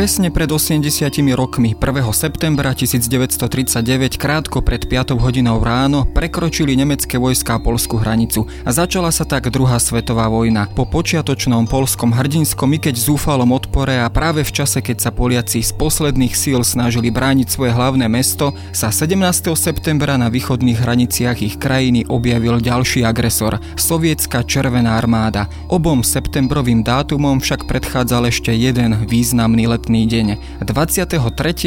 Presne pred 80 rokmi 1. septembra 1939 krátko pred 5 hodinou ráno prekročili nemecké vojská polskú hranicu a začala sa tak druhá svetová vojna. Po počiatočnom polskom hrdinskom, i keď zúfalom odpore a práve v čase, keď sa Poliaci z posledných síl snažili brániť svoje hlavné mesto, sa 17. septembra na východných hraniciach ich krajiny objavil ďalší agresor, sovietská červená armáda. Obom septembrovým dátumom však predchádzal ešte jeden významný letný samotný deň. 23.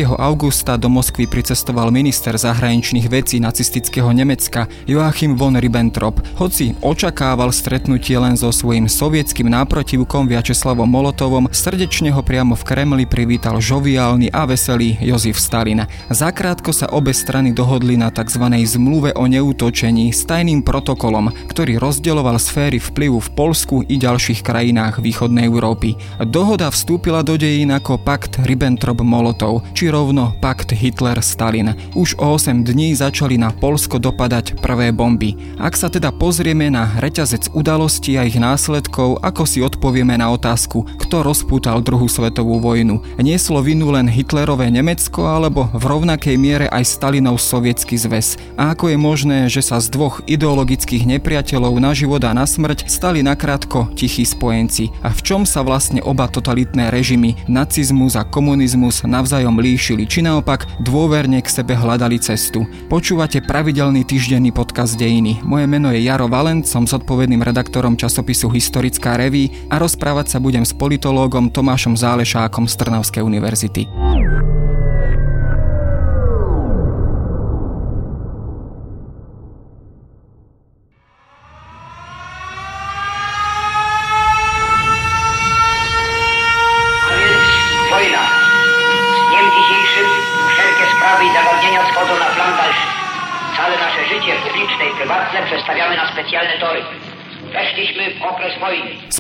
augusta do Moskvy pricestoval minister zahraničných vecí nacistického Nemecka Joachim von Ribbentrop, hoci očakával stretnutie len so svojím sovietským náprotivkom Vyacheslavom Molotovom, srdečne ho priamo v Kremli privítal žoviálny a veselý Jozef Stalin. Zakrátko sa obe strany dohodli na tzv. zmluve o neútočení s tajným protokolom, ktorý rozdeľoval sféry vplyvu v Polsku i ďalších krajinách východnej Európy. Dohoda vstúpila do dejín ako pakt Ribbentrop-Molotov, či rovno pakt Hitler-Stalin. Už o 8 dní začali na Polsko dopadať prvé bomby. Ak sa teda pozrieme na reťazec udalostí a ich následkov, ako si odpovieme na otázku, kto rozpútal druhú svetovú vojnu. Nieslo vinu len Hitlerové Nemecko alebo v rovnakej miere aj Stalinov sovietský zväz. A ako je možné, že sa z dvoch ideologických nepriateľov na život a na smrť stali nakrátko tichí spojenci. A v čom sa vlastne oba totalitné režimy, nacizmu socializmus a komunizmus navzájom líšili, či naopak dôverne k sebe hľadali cestu. Počúvate pravidelný týždenný podcast Dejiny. Moje meno je Jaro Valent, som zodpovedným redaktorom časopisu Historická reví a rozprávať sa budem s politológom Tomášom Zálešákom z Trnavskej univerzity.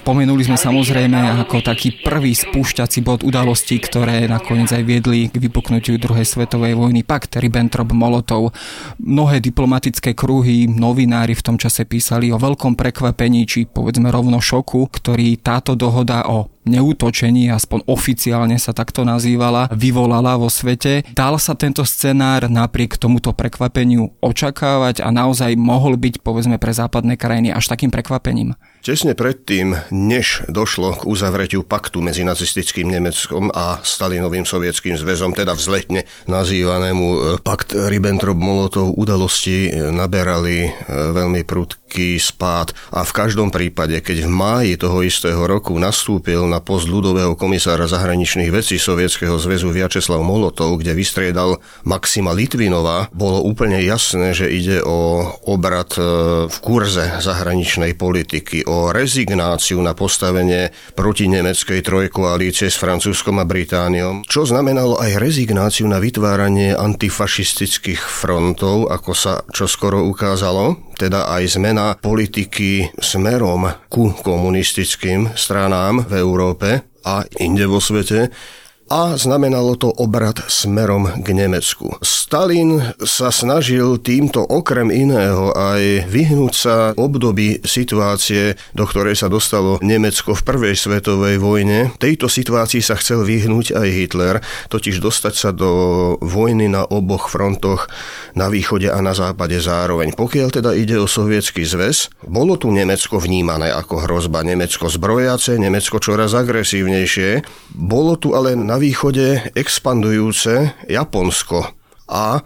Spomenuli sme samozrejme ako taký prvý spúšťací bod udalostí, ktoré nakoniec aj viedli k vypuknutiu druhej svetovej vojny pakt Ribbentrop-Molotov. Mnohé diplomatické kruhy, novinári v tom čase písali o veľkom prekvapení, či povedzme rovno šoku, ktorý táto dohoda o neútočení, aspoň oficiálne sa takto nazývala, vyvolala vo svete. Dal sa tento scenár napriek tomuto prekvapeniu očakávať a naozaj mohol byť povedzme pre západné krajiny až takým prekvapením? Tesne predtým, než došlo k uzavretiu paktu medzi nacistickým Nemeckom a Stalinovým sovietským zväzom, teda vzletne nazývanému e, pakt Ribbentrop-Molotov, udalosti e, naberali e, veľmi prudký spád. A v každom prípade, keď v máji toho istého roku nastúpil na post ľudového komisára zahraničných vecí Sovietskeho zväzu Vyacheslav Molotov, kde vystriedal Maxima Litvinova, bolo úplne jasné, že ide o obrad v kurze zahraničnej politiky, o rezignáciu na postavenie proti nemeckej trojkoalície s Francúzskom a Britániou, čo znamenalo aj rezignáciu na vytváranie antifašistických frontov, ako sa čoskoro ukázalo, teda aj zmena politiky smerom ku komunistickým stranám v Európe a inde vo svete, a znamenalo to obrad smerom k Nemecku. Stalin sa snažil týmto okrem iného aj vyhnúť sa období situácie, do ktorej sa dostalo Nemecko v prvej svetovej vojne. Tejto situácii sa chcel vyhnúť aj Hitler, totiž dostať sa do vojny na oboch frontoch na východe a na západe zároveň. Pokiaľ teda ide o sovietský zväz, bolo tu Nemecko vnímané ako hrozba. Nemecko zbrojace, Nemecko čoraz agresívnejšie. Bolo tu ale na východe expandujúce Japonsko. A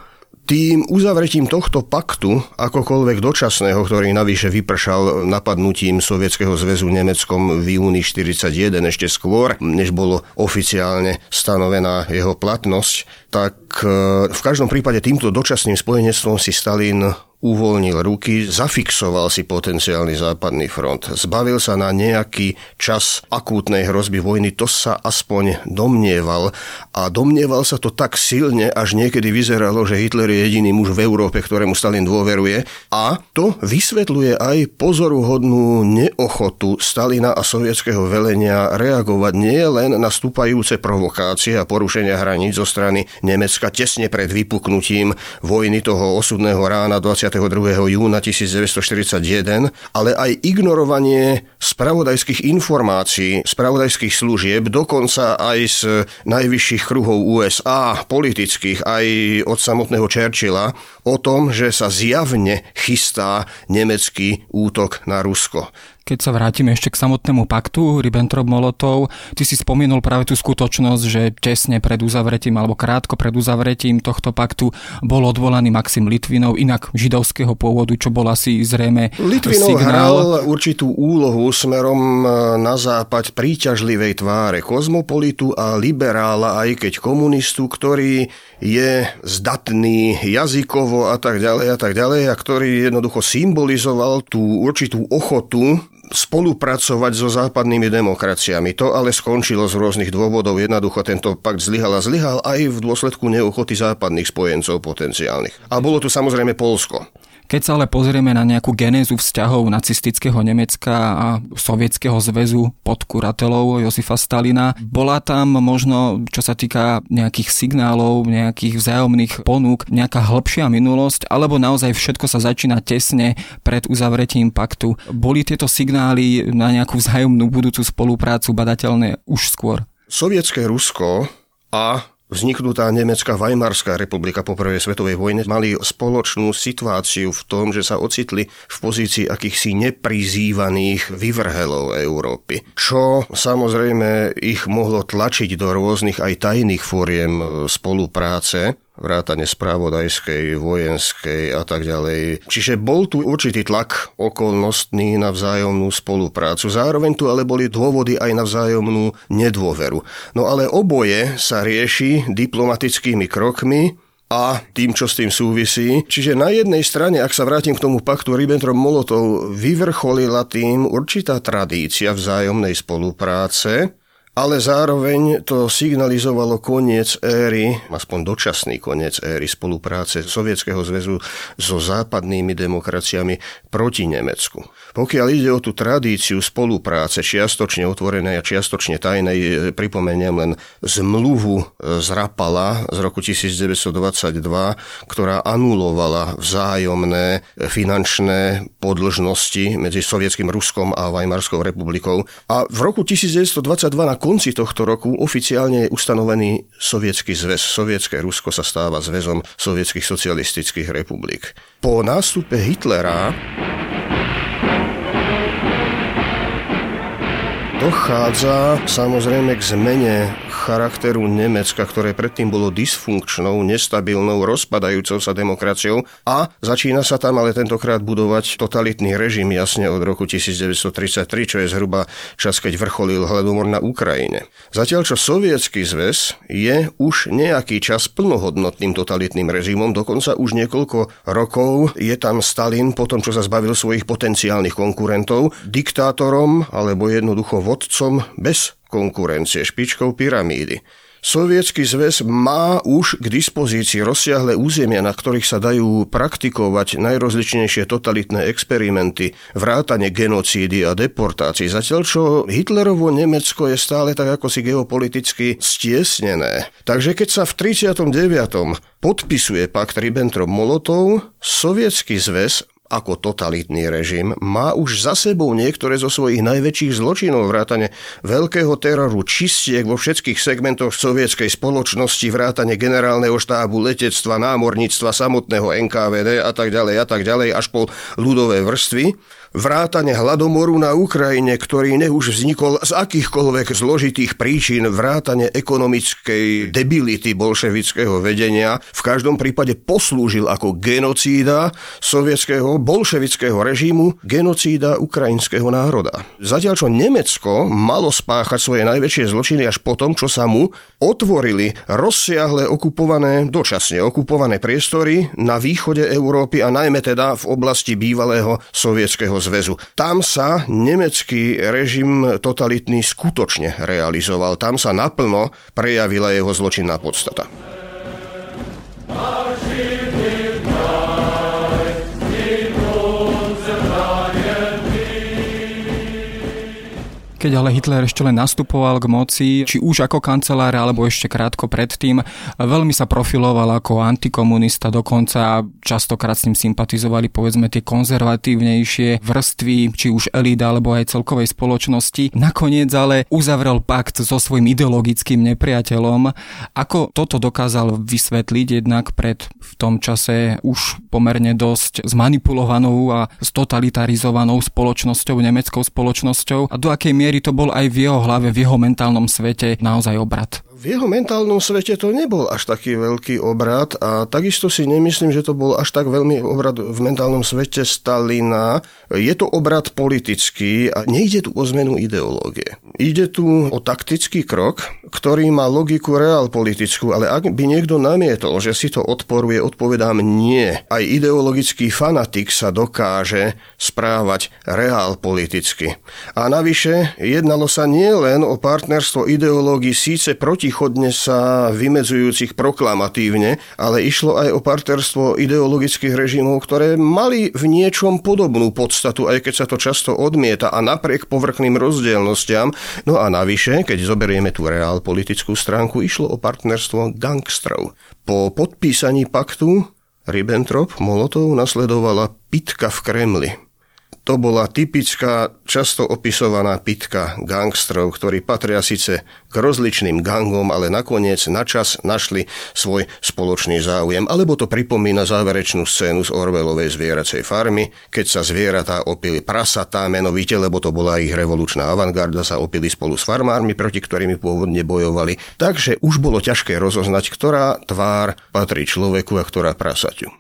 tým uzavretím tohto paktu, akokoľvek dočasného, ktorý navyše vypršal napadnutím Sovietskeho zväzu Nemeckom v júni 1941, ešte skôr, než bolo oficiálne stanovená jeho platnosť, tak e, v každom prípade týmto dočasným spojenectvom si Stalin uvoľnil ruky, zafixoval si potenciálny západný front, zbavil sa na nejaký čas akútnej hrozby vojny, to sa aspoň domnieval. A domnieval sa to tak silne, až niekedy vyzeralo, že Hitler je jediný muž v Európe, ktorému Stalin dôveruje. A to vysvetľuje aj pozoruhodnú neochotu Stalina a sovietského velenia reagovať nie len na stúpajúce provokácie a porušenia hraníc zo strany Nemecka tesne pred vypuknutím vojny toho osudného rána 20 22. júna 1941, ale aj ignorovanie spravodajských informácií, spravodajských služieb, dokonca aj z najvyšších kruhov USA, politických, aj od samotného Churchilla, o tom, že sa zjavne chystá nemecký útok na Rusko. Keď sa vrátime ešte k samotnému paktu Ribbentrop-Molotov, ty si spomenul práve tú skutočnosť, že tesne pred uzavretím alebo krátko pred uzavretím tohto paktu bol odvolaný Maxim Litvinov, inak židovského pôvodu, čo bol asi zrejme Litvinov signál. hral určitú úlohu smerom na západ príťažlivej tváre kozmopolitu a liberála, aj keď komunistu, ktorý je zdatný jazykovo a tak ďalej a tak ďalej a ktorý jednoducho symbolizoval tú určitú ochotu spolupracovať so západnými demokraciami. To ale skončilo z rôznych dôvodov. Jednoducho tento pakt zlyhal a zlyhal aj v dôsledku neochoty západných spojencov potenciálnych. A bolo tu samozrejme Polsko. Keď sa ale pozrieme na nejakú genézu vzťahov nacistického Nemecka a Sovietskeho zväzu pod kuratelou Josifa Stalina, bola tam možno, čo sa týka nejakých signálov, nejakých vzájomných ponúk, nejaká hĺbšia minulosť, alebo naozaj všetko sa začína tesne pred uzavretím paktu. Boli tieto signály na nejakú vzájomnú budúcu spoluprácu badateľné už skôr? Sovietské Rusko a Vzniknutá Nemecká Weimarská republika po prvej svetovej vojne mali spoločnú situáciu v tom, že sa ocitli v pozícii akýchsi neprizývaných vyvrhelov Európy, čo samozrejme ich mohlo tlačiť do rôznych aj tajných fóriem spolupráce vrátane správodajskej, vojenskej a tak ďalej. Čiže bol tu určitý tlak okolnostný na vzájomnú spoluprácu. Zároveň tu ale boli dôvody aj na vzájomnú nedôveru. No ale oboje sa rieši diplomatickými krokmi, a tým, čo s tým súvisí. Čiže na jednej strane, ak sa vrátim k tomu paktu Ribbentrop-Molotov, vyvrcholila tým určitá tradícia vzájomnej spolupráce, ale zároveň to signalizovalo koniec éry, aspoň dočasný koniec éry spolupráce Sovietskeho zväzu so západnými demokraciami proti Nemecku. Pokiaľ ide o tú tradíciu spolupráce, čiastočne otvorenej a čiastočne tajnej, e, pripomeniem len zmluvu z Rapala z roku 1922, ktorá anulovala vzájomné finančné podlžnosti medzi Sovietským Ruskom a Weimarskou republikou. A v roku 1922 na konci tohto roku oficiálne je ustanovený Sovietský zväz. Sovietské Rusko sa stáva zväzom sovietských socialistických republik. Po nástupe Hitlera dochádza samozrejme k zmene charakteru Nemecka, ktoré predtým bolo dysfunkčnou, nestabilnou, rozpadajúcou sa demokraciou a začína sa tam ale tentokrát budovať totalitný režim jasne od roku 1933, čo je zhruba čas, keď vrcholil hladomor na Ukrajine. Zatiaľ čo Sovietský zväz je už nejaký čas plnohodnotným totalitným režimom, dokonca už niekoľko rokov je tam Stalin po tom, čo sa zbavil svojich potenciálnych konkurentov, diktátorom alebo jednoducho vodcom bez konkurencie, špičkou pyramídy. Sovietský zväz má už k dispozícii rozsiahle územia, na ktorých sa dajú praktikovať najrozličnejšie totalitné experimenty, vrátane genocídy a deportácií. Zatiaľ čo Hitlerovo Nemecko je stále tak ako si geopoliticky stiesnené. Takže keď sa v 39. podpisuje pakt Ribbentrop-Molotov, Sovietský zväz ako totalitný režim, má už za sebou niektoré zo svojich najväčších zločinov, vrátane veľkého teroru, čistiek vo všetkých segmentoch sovietskej spoločnosti, vrátane generálneho štábu, letectva, námorníctva, samotného NKVD a tak ďalej a tak ďalej, až po ľudové vrstvy vrátane hladomoru na Ukrajine, ktorý nech už vznikol z akýchkoľvek zložitých príčin, vrátane ekonomickej debility bolševického vedenia, v každom prípade poslúžil ako genocída sovietského bolševického režimu, genocída ukrajinského národa. Zatiaľ čo Nemecko malo spáchať svoje najväčšie zločiny až potom, čo sa mu otvorili rozsiahle okupované, dočasne okupované priestory na východe Európy a najmä teda v oblasti bývalého sovietského zväzu. Tam sa nemecký režim totalitný skutočne realizoval. Tam sa naplno prejavila jeho zločinná podstata. Keď ale Hitler ešte len nastupoval k moci, či už ako kancelár, alebo ešte krátko predtým, veľmi sa profiloval ako antikomunista, dokonca častokrát s ním sympatizovali povedzme tie konzervatívnejšie vrstvy, či už elita alebo aj celkovej spoločnosti. Nakoniec ale uzavrel pakt so svojím ideologickým nepriateľom. Ako toto dokázal vysvetliť jednak pred v tom čase už pomerne dosť zmanipulovanou a stotalitarizovanou spoločnosťou, nemeckou spoločnosťou a do akej miery to bol aj v jeho hlave, v jeho mentálnom svete naozaj obrad. V jeho mentálnom svete to nebol až taký veľký obrad a takisto si nemyslím, že to bol až tak veľmi obrad v mentálnom svete Stalina. Je to obrad politický a nejde tu o zmenu ideológie. Ide tu o taktický krok, ktorý má logiku realpolitickú, ale ak by niekto namietol, že si to odporuje, odpovedám nie. Aj ideologický fanatik sa dokáže správať realpoliticky. A navyše jednalo sa nielen o partnerstvo ideológií síce proti protichodne sa vymedzujúcich proklamatívne, ale išlo aj o partnerstvo ideologických režimov, ktoré mali v niečom podobnú podstatu, aj keď sa to často odmieta a napriek povrchným rozdielnostiam. No a navyše, keď zoberieme tú reál politickú stránku, išlo o partnerstvo gangstrov. Po podpísaní paktu Ribbentrop-Molotov nasledovala pitka v Kremli. To bola typická, často opisovaná pitka gangstrov, ktorí patria síce k rozličným gangom, ale nakoniec načas našli svoj spoločný záujem. Alebo to pripomína záverečnú scénu z Orvelovej zvieracej farmy, keď sa zvieratá opili prasatá menovite, lebo to bola ich revolučná avantgarda, sa opili spolu s farmármi, proti ktorými pôvodne bojovali. Takže už bolo ťažké rozoznať, ktorá tvár patrí človeku a ktorá prasaťu.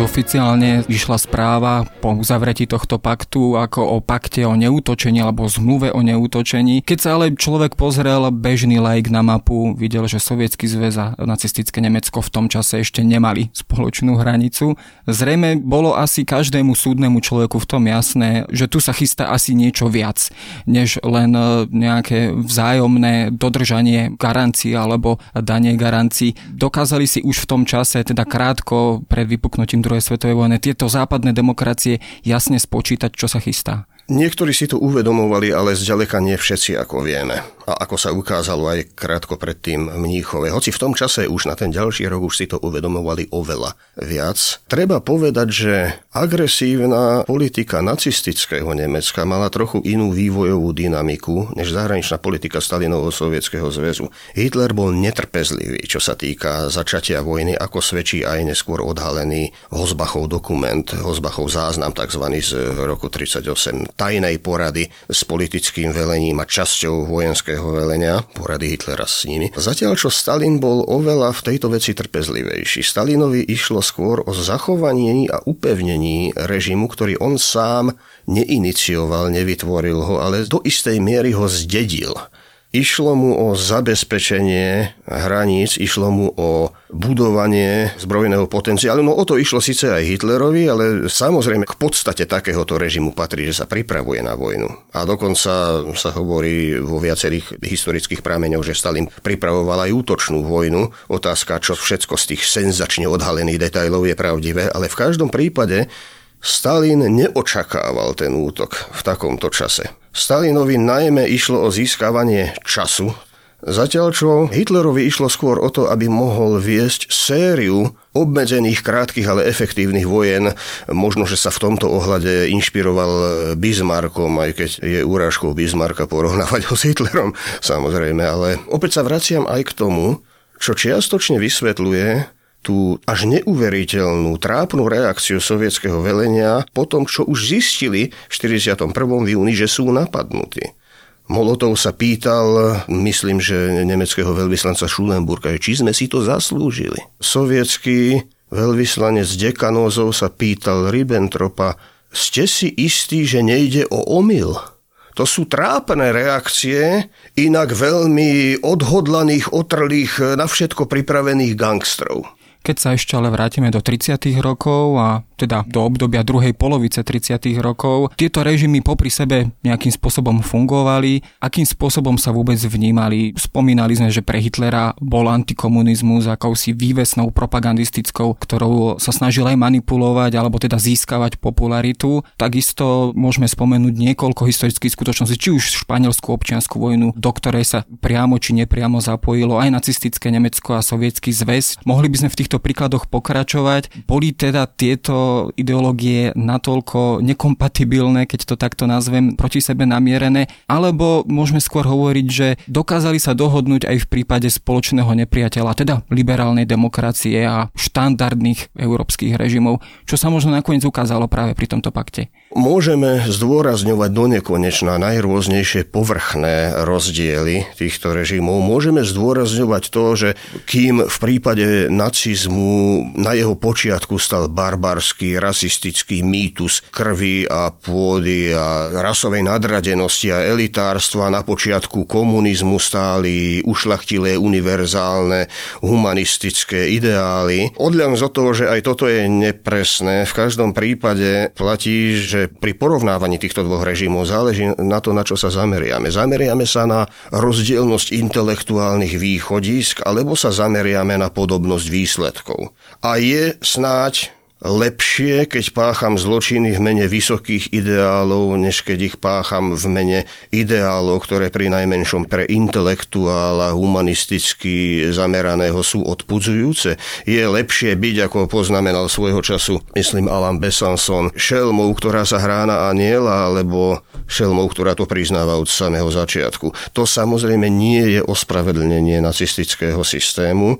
Oficiálne vyšla správa po uzavretí tohto paktu ako o pakte o neútočení alebo zmluve o neútočení. Keď sa ale človek pozrel bežný laik na mapu, videl, že Sovietský zväz a nacistické Nemecko v tom čase ešte nemali spoločnú hranicu. Zrejme bolo asi každému súdnemu človeku v tom jasné, že tu sa chystá asi niečo viac, než len e, nejaké vzájomné dodržanie garancií alebo danie garancií. Dokázali si už v tom čase, teda krátko pred vypuknutím druhej svetovej vojny tieto západné demokracie jasne spočítať, čo sa chystá? Niektorí si to uvedomovali, ale zďaleka nie všetci, ako vieme. A ako sa ukázalo aj krátko predtým Mníchove. Hoci v tom čase už na ten ďalší rok už si to uvedomovali oveľa viac. Treba povedať, že agresívna politika nacistického Nemecka mala trochu inú vývojovú dynamiku než zahraničná politika Stalinovho sovietskeho zväzu. Hitler bol netrpezlivý, čo sa týka začatia vojny, ako svedčí aj neskôr odhalený Hozbachov dokument, Hozbachov záznam tzv. z roku 38 tajnej porady s politickým velením a časťou vojenského velenia, porady Hitlera s nimi. Zatiaľ, čo Stalin bol oveľa v tejto veci trpezlivejší. Stalinovi išlo skôr o zachovanie a upevnení režimu, ktorý on sám neinicioval, nevytvoril ho, ale do istej miery ho zdedil. Išlo mu o zabezpečenie hraníc, išlo mu o budovanie zbrojného potenciálu. No o to išlo síce aj Hitlerovi, ale samozrejme k podstate takéhoto režimu patrí, že sa pripravuje na vojnu. A dokonca sa hovorí vo viacerých historických prameňoch, že Stalin pripravoval aj útočnú vojnu. Otázka, čo všetko z tých senzačne odhalených detajlov je pravdivé, ale v každom prípade Stalin neočakával ten útok v takomto čase. Stalinovi najmä išlo o získavanie času, zatiaľ čo Hitlerovi išlo skôr o to, aby mohol viesť sériu obmedzených, krátkých, ale efektívnych vojen. Možno, že sa v tomto ohľade inšpiroval Bismarckom, aj keď je úražkou Bismarcka porovnávať ho s Hitlerom, samozrejme, ale opäť sa vraciam aj k tomu, čo čiastočne vysvetľuje tú až neuveriteľnú, trápnu reakciu sovietského velenia po tom, čo už zistili v 41. v júni, že sú napadnutí. Molotov sa pýtal, myslím, že nemeckého veľvyslanca Schulenburga, či sme si to zaslúžili. Sovietský veľvyslanec Dekanózov sa pýtal Ribbentropa, ste si istí, že nejde o omyl? To sú trápne reakcie inak veľmi odhodlaných, otrlých, na všetko pripravených gangstrov. Keď sa ešte ale vrátime do 30. rokov a teda do obdobia druhej polovice 30. rokov, tieto režimy popri sebe nejakým spôsobom fungovali, akým spôsobom sa vôbec vnímali. Spomínali sme, že pre Hitlera bol antikomunizmus akousi vývesnou propagandistickou, ktorou sa snažil aj manipulovať alebo teda získavať popularitu. Takisto môžeme spomenúť niekoľko historických skutočností, či už španielskú občianskú vojnu, do ktorej sa priamo či nepriamo zapojilo aj nacistické Nemecko a sovietský zväz. Mohli by sme v týchto príkladoch pokračovať. Boli teda tieto ideológie natoľko nekompatibilné, keď to takto nazvem, proti sebe namierené, alebo môžeme skôr hovoriť, že dokázali sa dohodnúť aj v prípade spoločného nepriateľa, teda liberálnej demokracie a štandardných európskych režimov, čo sa možno nakoniec ukázalo práve pri tomto pakte. Môžeme zdôrazňovať do nekonečna najrôznejšie povrchné rozdiely týchto režimov. Môžeme zdôrazňovať to, že kým v prípade nacizmu na jeho počiatku stal barbarský, rasistický mýtus krvi a pôdy a rasovej nadradenosti a elitárstva, na počiatku komunizmu stáli ušlachtilé, univerzálne, humanistické ideály. Odľam z toho, že aj toto je nepresné, v každom prípade platí, že pri porovnávaní týchto dvoch režimov záleží na to, na čo sa zameriame. Zameriame sa na rozdielnosť intelektuálnych východisk alebo sa zameriame na podobnosť výsledkov. A je snáď lepšie, keď pácham zločiny v mene vysokých ideálov, než keď ich pácham v mene ideálov, ktoré pri najmenšom pre intelektuála humanisticky zameraného sú odpudzujúce. Je lepšie byť, ako poznamenal svojho času, myslím Alan Besanson, šelmou, ktorá sa hrá na aniela, alebo šelmou, ktorá to priznáva od samého začiatku. To samozrejme nie je ospravedlnenie nacistického systému,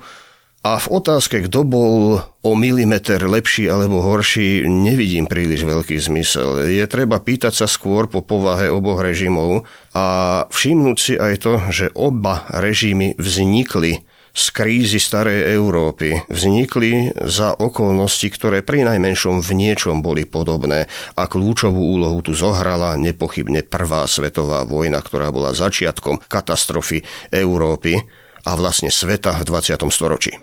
a v otázke, kto bol o milimeter lepší alebo horší, nevidím príliš veľký zmysel. Je treba pýtať sa skôr po povahe oboch režimov a všimnúť si aj to, že oba režimy vznikli z krízy starej Európy. Vznikli za okolnosti, ktoré pri najmenšom v niečom boli podobné. A kľúčovú úlohu tu zohrala nepochybne Prvá svetová vojna, ktorá bola začiatkom katastrofy Európy a vlastne sveta v 20. storočí.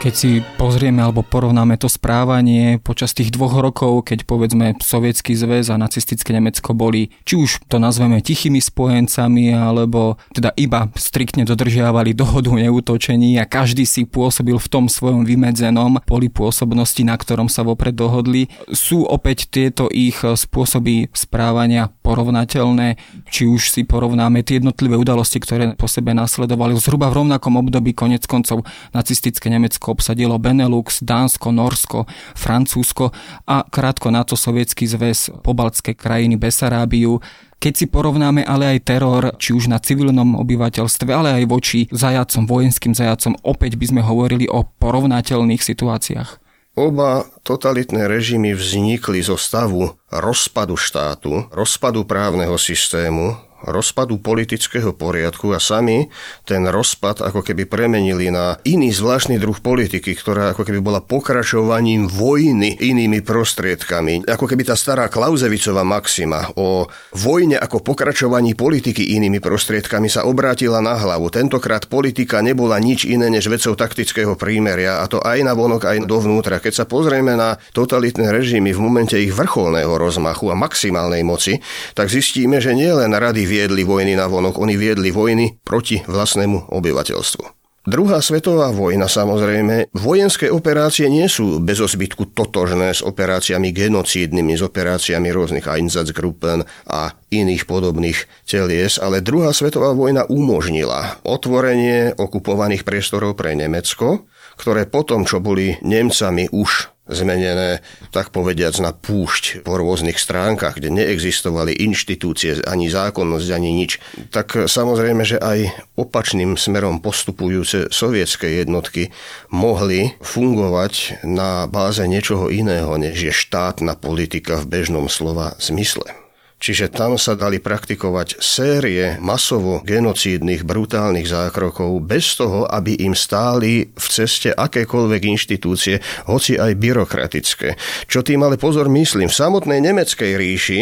Keď si pozrieme alebo porovnáme to správanie počas tých dvoch rokov, keď povedzme Sovietský zväz a nacistické Nemecko boli, či už to nazveme tichými spojencami, alebo teda iba striktne dodržiavali dohodu neútočení a každý si pôsobil v tom svojom vymedzenom poli pôsobnosti, na ktorom sa vopred dohodli, sú opäť tieto ich spôsoby správania porovnateľné, či už si porovnáme tie jednotlivé udalosti, ktoré po sebe nasledovali zhruba v rovnakom období konec koncov nacistické Nemecko obsadilo Benelux, Dánsko, Norsko, Francúzsko a krátko na to Sovietský zväz, pobaltské krajiny, Besarábiu. Keď si porovnáme ale aj teror, či už na civilnom obyvateľstve, ale aj voči zajacom, vojenským zajacom, opäť by sme hovorili o porovnateľných situáciách. Oba totalitné režimy vznikli zo stavu rozpadu štátu, rozpadu právneho systému, rozpadu politického poriadku a sami ten rozpad ako keby premenili na iný zvláštny druh politiky, ktorá ako keby bola pokračovaním vojny inými prostriedkami. Ako keby tá stará Klauzevicová maxima o vojne ako pokračovaní politiky inými prostriedkami sa obrátila na hlavu. Tentokrát politika nebola nič iné než vecou taktického prímeria a to aj na vonok, aj dovnútra. Keď sa pozrieme na totalitné režimy v momente ich vrcholného rozmachu a maximálnej moci, tak zistíme, že nielen rady viedli vojny na vonok, oni viedli vojny proti vlastnému obyvateľstvu. Druhá svetová vojna samozrejme, vojenské operácie nie sú bez ozbytku totožné s operáciami genocídnymi, s operáciami rôznych Einsatzgruppen a iných podobných telies, ale druhá svetová vojna umožnila otvorenie okupovaných priestorov pre Nemecko, ktoré potom, čo boli Nemcami už zmenené, tak povediac, na púšť po rôznych stránkach, kde neexistovali inštitúcie, ani zákonnosť, ani nič, tak samozrejme, že aj opačným smerom postupujúce sovietské jednotky mohli fungovať na báze niečoho iného, než je štátna politika v bežnom slova zmysle. Čiže tam sa dali praktikovať série masovo genocídnych, brutálnych zákrokov bez toho, aby im stáli v ceste akékoľvek inštitúcie, hoci aj byrokratické. Čo tým ale pozor myslím, v samotnej nemeckej ríši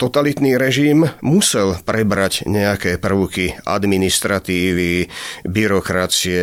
totalitný režim musel prebrať nejaké prvky administratívy, byrokracie,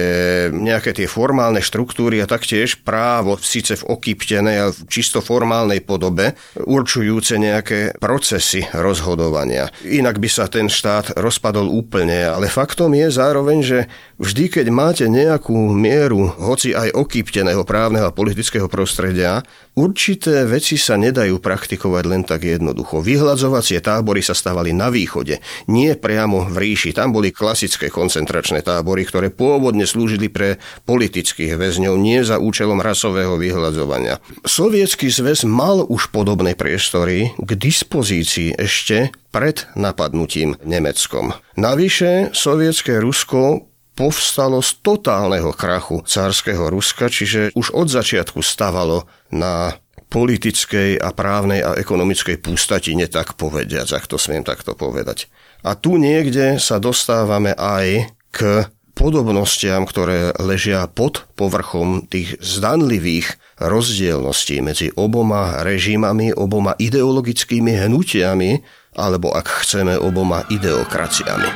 nejaké tie formálne štruktúry a taktiež právo, síce v okýptenej a čisto formálnej podobe, určujúce nejaké procesy rozhodovania. Inak by sa ten štát rozpadol úplne, ale faktom je zároveň, že vždy, keď máte nejakú mieru, hoci aj okýpteného právneho a politického prostredia, určité veci sa nedajú praktikovať len tak jednoducho. Vyhľadzovacie tábory sa stávali na východe, nie priamo v ríši. Tam boli klasické koncentračné tábory, ktoré pôvodne slúžili pre politických väzňov, nie za účelom rasového vyhľadzovania. Sovietský zväz mal už podobné priestory k dispozícii ešte pred napadnutím Nemeckom. Navyše, sovietské Rusko povstalo z totálneho krachu cárskeho Ruska, čiže už od začiatku stavalo na politickej a právnej a ekonomickej pústatine, tak povediac, ak to smiem takto povedať. A tu niekde sa dostávame aj k podobnostiam, ktoré ležia pod povrchom tých zdanlivých rozdielností medzi oboma režimami, oboma ideologickými hnutiami, alebo ak chceme, oboma ideokraciami.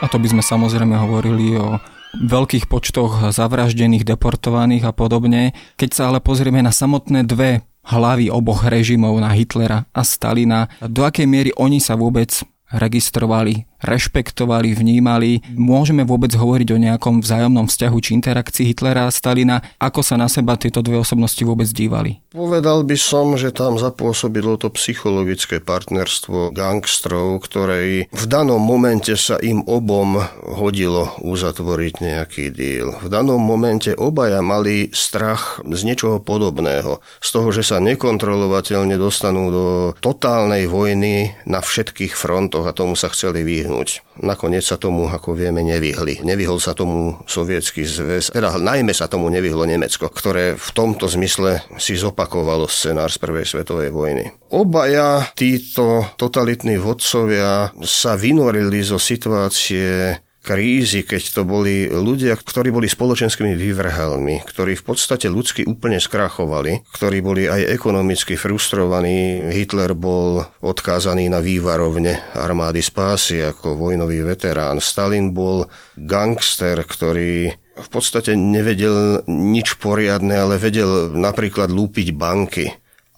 A to by sme samozrejme hovorili o veľkých počtoch zavraždených, deportovaných a podobne. Keď sa ale pozrieme na samotné dve hlavy oboch režimov, na Hitlera a Stalina, do akej miery oni sa vôbec registrovali rešpektovali, vnímali. Môžeme vôbec hovoriť o nejakom vzájomnom vzťahu či interakcii Hitlera a Stalina? Ako sa na seba tieto dve osobnosti vôbec dívali? Povedal by som, že tam zapôsobilo to psychologické partnerstvo gangstrov, ktoré v danom momente sa im obom hodilo uzatvoriť nejaký díl. V danom momente obaja mali strach z niečoho podobného. Z toho, že sa nekontrolovateľne dostanú do totálnej vojny na všetkých frontoch a tomu sa chceli vyhnúť vyhnúť. Nakoniec sa tomu, ako vieme, nevyhli. Nevyhol sa tomu sovietský zväz, teda najmä sa tomu nevyhlo Nemecko, ktoré v tomto zmysle si zopakovalo scenár z Prvej svetovej vojny. Obaja títo totalitní vodcovia sa vynorili zo situácie krízy, keď to boli ľudia, ktorí boli spoločenskými vyvrhelmi, ktorí v podstate ľudsky úplne skrachovali, ktorí boli aj ekonomicky frustrovaní. Hitler bol odkázaný na vývarovne armády spásy ako vojnový veterán. Stalin bol gangster, ktorý v podstate nevedel nič poriadne, ale vedel napríklad lúpiť banky.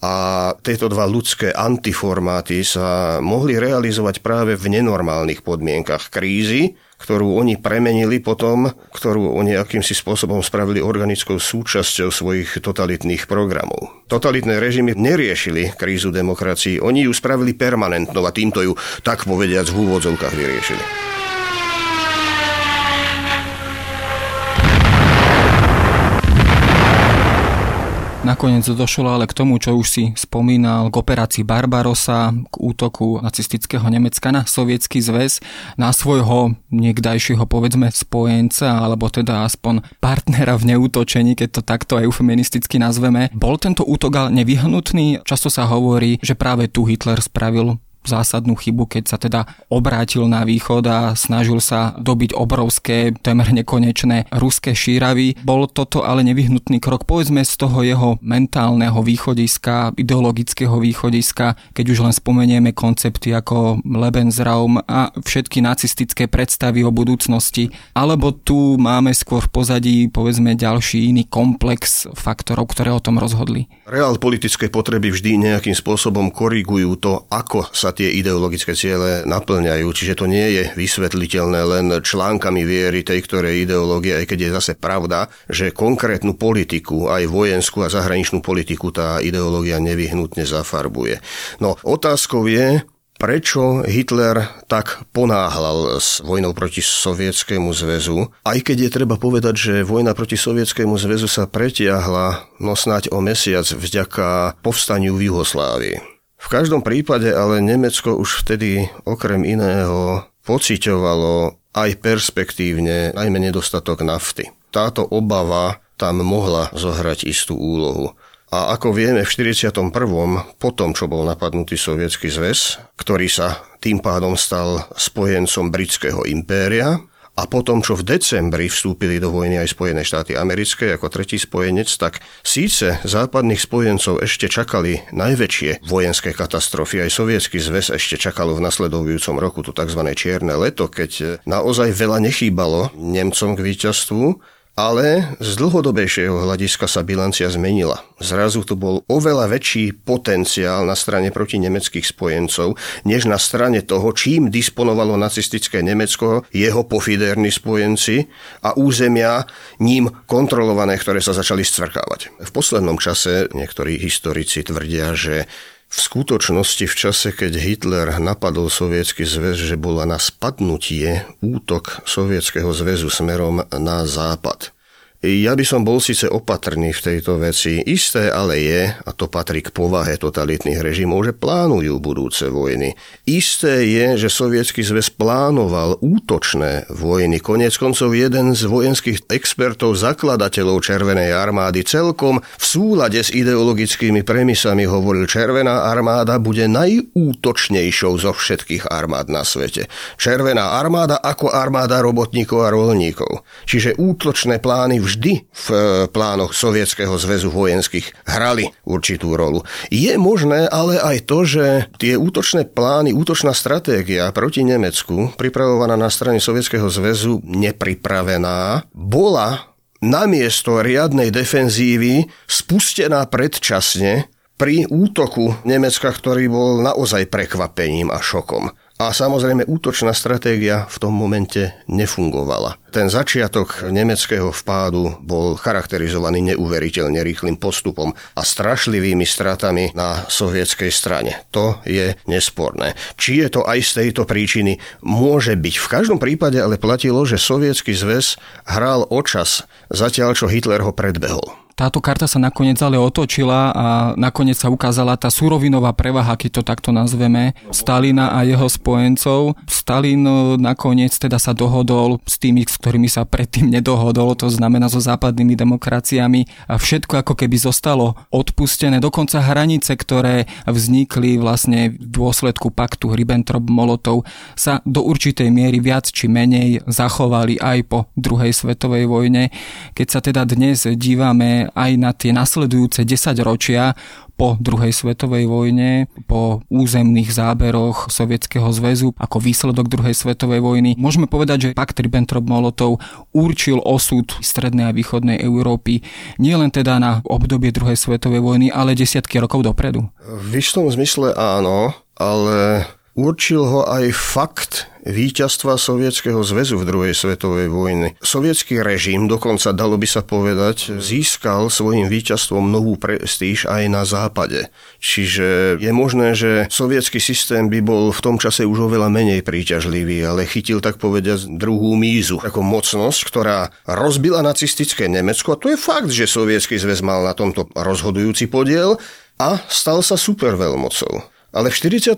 A tieto dva ľudské antiformáty sa mohli realizovať práve v nenormálnych podmienkach krízy, ktorú oni premenili potom, ktorú oni akýmsi spôsobom spravili organickou súčasťou svojich totalitných programov. Totalitné režimy neriešili krízu demokracií, oni ju spravili permanentnou a týmto ju, tak povediac, v úvodzovkách vyriešili. Nakoniec došlo ale k tomu, čo už si spomínal, k operácii Barbarosa, k útoku nacistického Nemecka na sovietský zväz, na svojho niekdajšieho povedzme spojenca, alebo teda aspoň partnera v neútočení, keď to takto eufeministicky nazveme. Bol tento útok ale nevyhnutný? Často sa hovorí, že práve tu Hitler spravil zásadnú chybu, keď sa teda obrátil na východ a snažil sa dobiť obrovské, témer nekonečné ruské šíravy. Bol toto ale nevyhnutný krok, povedzme z toho jeho mentálneho východiska, ideologického východiska, keď už len spomenieme koncepty ako Lebensraum a všetky nacistické predstavy o budúcnosti, alebo tu máme skôr v pozadí povedzme ďalší iný komplex faktorov, ktoré o tom rozhodli. Reál politické potreby vždy nejakým spôsobom korigujú to, ako sa tie ideologické ciele naplňajú. Čiže to nie je vysvetliteľné len článkami viery tej ktorej ideológie, aj keď je zase pravda, že konkrétnu politiku, aj vojenskú a zahraničnú politiku tá ideológia nevyhnutne zafarbuje. No otázkou je, prečo Hitler tak ponáhľal s vojnou proti Sovietskému zväzu, aj keď je treba povedať, že vojna proti Sovietskému zväzu sa pretiahla no snáď o mesiac vďaka povstaniu v Juhoslávii. V každom prípade ale Nemecko už vtedy okrem iného pociťovalo aj perspektívne najmä nedostatok nafty. Táto obava tam mohla zohrať istú úlohu. A ako vieme, v 41. po tom, čo bol napadnutý sovietský zväz, ktorý sa tým pádom stal spojencom britského impéria, a potom, čo v decembri vstúpili do vojny aj Spojené štáty americké ako tretí spojenec, tak síce západných spojencov ešte čakali najväčšie vojenské katastrofy, aj sovietský zväz ešte čakalo v nasledujúcom roku to tzv. čierne leto, keď naozaj veľa nechýbalo Nemcom k víťazstvu, ale z dlhodobejšieho hľadiska sa bilancia zmenila. Zrazu tu bol oveľa väčší potenciál na strane proti nemeckých spojencov, než na strane toho, čím disponovalo nacistické Nemecko, jeho pofidérni spojenci a územia ním kontrolované, ktoré sa začali stvrkávať. V poslednom čase niektorí historici tvrdia, že v skutočnosti v čase, keď Hitler napadol Sovietsky zväz, že bola na spadnutie útok Sovietskeho zväzu smerom na západ. Ja by som bol síce opatrný v tejto veci. Isté ale je, a to patrí k povahe totalitných režimov, že plánujú budúce vojny. Isté je, že Sovietský zväz plánoval útočné vojny. Konec koncov jeden z vojenských expertov, zakladateľov Červenej armády celkom v súlade s ideologickými premisami hovoril, Červená armáda bude najútočnejšou zo všetkých armád na svete. Červená armáda ako armáda robotníkov a rolníkov. Čiže útočné plány vždy vždy v e, plánoch Sovietskeho zväzu vojenských hrali určitú rolu. Je možné ale aj to, že tie útočné plány, útočná stratégia proti Nemecku, pripravovaná na strane Sovietskeho zväzu, nepripravená, bola namiesto riadnej defenzívy spustená predčasne pri útoku Nemecka, ktorý bol naozaj prekvapením a šokom. A samozrejme útočná stratégia v tom momente nefungovala. Ten začiatok nemeckého vpádu bol charakterizovaný neuveriteľne rýchlým postupom a strašlivými stratami na sovietskej strane. To je nesporné. Či je to aj z tejto príčiny? Môže byť. V každom prípade ale platilo, že sovietský zväz hral o zatiaľ čo Hitler ho predbehol. Táto karta sa nakoniec ale otočila a nakoniec sa ukázala tá surovinová prevaha, keď to takto nazveme, Stalina a jeho spojencov. Stalin e, nakoniec teda sa dohodol s tými, s ktorými sa predtým nedohodol, to znamená so západnými demokraciami a všetko ako keby zostalo odpustené. Dokonca hranice, ktoré vznikli vlastne v dôsledku paktu Ribbentrop-Molotov sa do určitej miery viac či menej zachovali aj po druhej svetovej vojne. Keď sa teda dnes dívame aj na tie nasledujúce 10 ročia po druhej svetovej vojne, po územných záberoch Sovietskeho zväzu ako výsledok druhej svetovej vojny. Môžeme povedať, že pakt Ribbentrop-Molotov určil osud strednej a východnej Európy nielen teda na obdobie druhej svetovej vojny, ale desiatky rokov dopredu. V istom zmysle áno, ale určil ho aj fakt víťazstva Sovietskeho zväzu v druhej svetovej vojny. Sovietský režim, dokonca dalo by sa povedať, získal svojim víťazstvom novú prestíž aj na západe. Čiže je možné, že sovietský systém by bol v tom čase už oveľa menej príťažlivý, ale chytil tak povediať druhú mízu ako mocnosť, ktorá rozbila nacistické Nemecko. A to je fakt, že sovietský zväz mal na tomto rozhodujúci podiel a stal sa superveľmocou. Ale v 41.,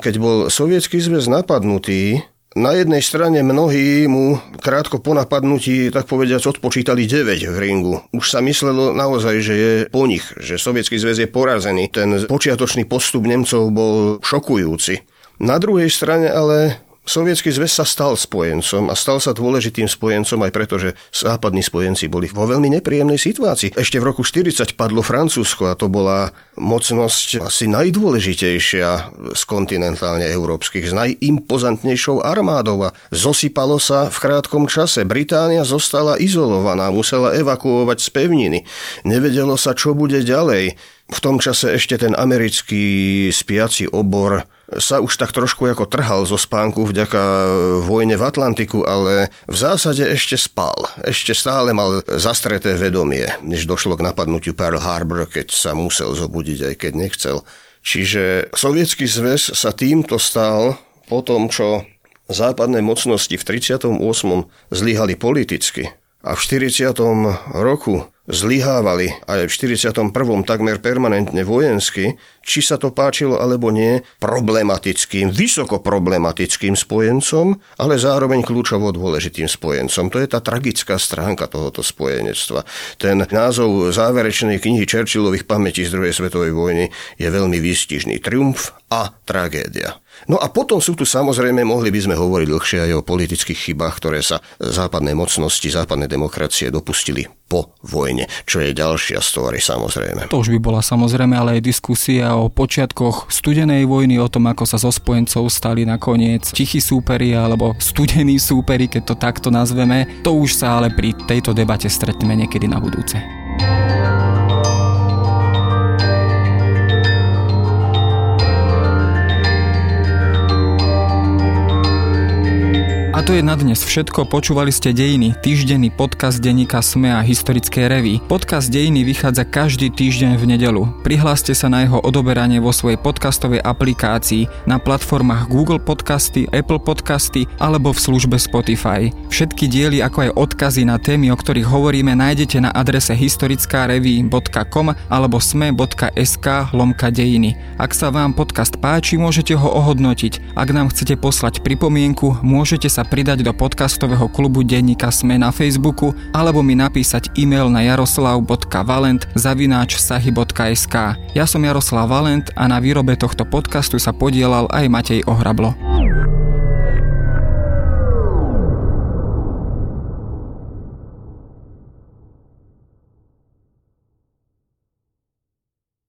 keď bol sovietský zväz napadnutý, na jednej strane mnohí mu krátko po napadnutí, tak povediac, odpočítali 9 v ringu. Už sa myslelo naozaj, že je po nich, že sovietský zväz je porazený. Ten počiatočný postup Nemcov bol šokujúci. Na druhej strane ale Sovietský zväz sa stal spojencom a stal sa dôležitým spojencom aj preto, že západní spojenci boli vo veľmi nepríjemnej situácii. Ešte v roku 40 padlo Francúzsko a to bola mocnosť asi najdôležitejšia z kontinentálne európskych, s najimpozantnejšou armádou a zosypalo sa v krátkom čase. Británia zostala izolovaná, musela evakuovať z pevniny. Nevedelo sa, čo bude ďalej. V tom čase ešte ten americký spiaci obor sa už tak trošku ako trhal zo spánku vďaka vojne v Atlantiku, ale v zásade ešte spal. Ešte stále mal zastreté vedomie, než došlo k napadnutiu Pearl Harbor, keď sa musel zobudiť, aj keď nechcel. Čiže Sovietský zväz sa týmto stal po tom, čo západné mocnosti v 38. zlyhali politicky a v 40. roku zlyhávali aj v 41. takmer permanentne vojensky, či sa to páčilo alebo nie, problematickým, vysoko problematickým spojencom, ale zároveň kľúčovo dôležitým spojencom. To je tá tragická stránka tohoto spojenectva. Ten názov záverečnej knihy Churchillových pamätí z druhej svetovej vojny je veľmi výstižný. Triumf a tragédia. No a potom sú tu samozrejme, mohli by sme hovoriť dlhšie aj o politických chybách, ktoré sa západné mocnosti, západné demokracie dopustili po vojne, čo je ďalšia story samozrejme. To už by bola samozrejme ale aj diskusia o počiatkoch studenej vojny, o tom, ako sa zo spojencov stali nakoniec tichí súperi alebo studení súperi, keď to takto nazveme. To už sa ale pri tejto debate stretneme niekedy na budúce. To je na dnes všetko. Počúvali ste Dejiny, týždenný podcast denníka SME a historické revy. Podcast Dejiny vychádza každý týždeň v nedelu. Prihláste sa na jeho odoberanie vo svojej podcastovej aplikácii na platformách Google Podcasty, Apple Podcasty alebo v službe Spotify. Všetky diely ako aj odkazy na témy, o ktorých hovoríme, nájdete na adrese historickarevy.com alebo sme.sk lomka dejiny. Ak sa vám podcast páči, môžete ho ohodnotiť. Ak nám chcete poslať pripomienku, môžete sa pridať do podcastového klubu denníka Sme na Facebooku alebo mi napísať e-mail na jaroslav.valent zavináč sahy.sk. Ja som Jaroslav Valent a na výrobe tohto podcastu sa podielal aj Matej Ohrablo.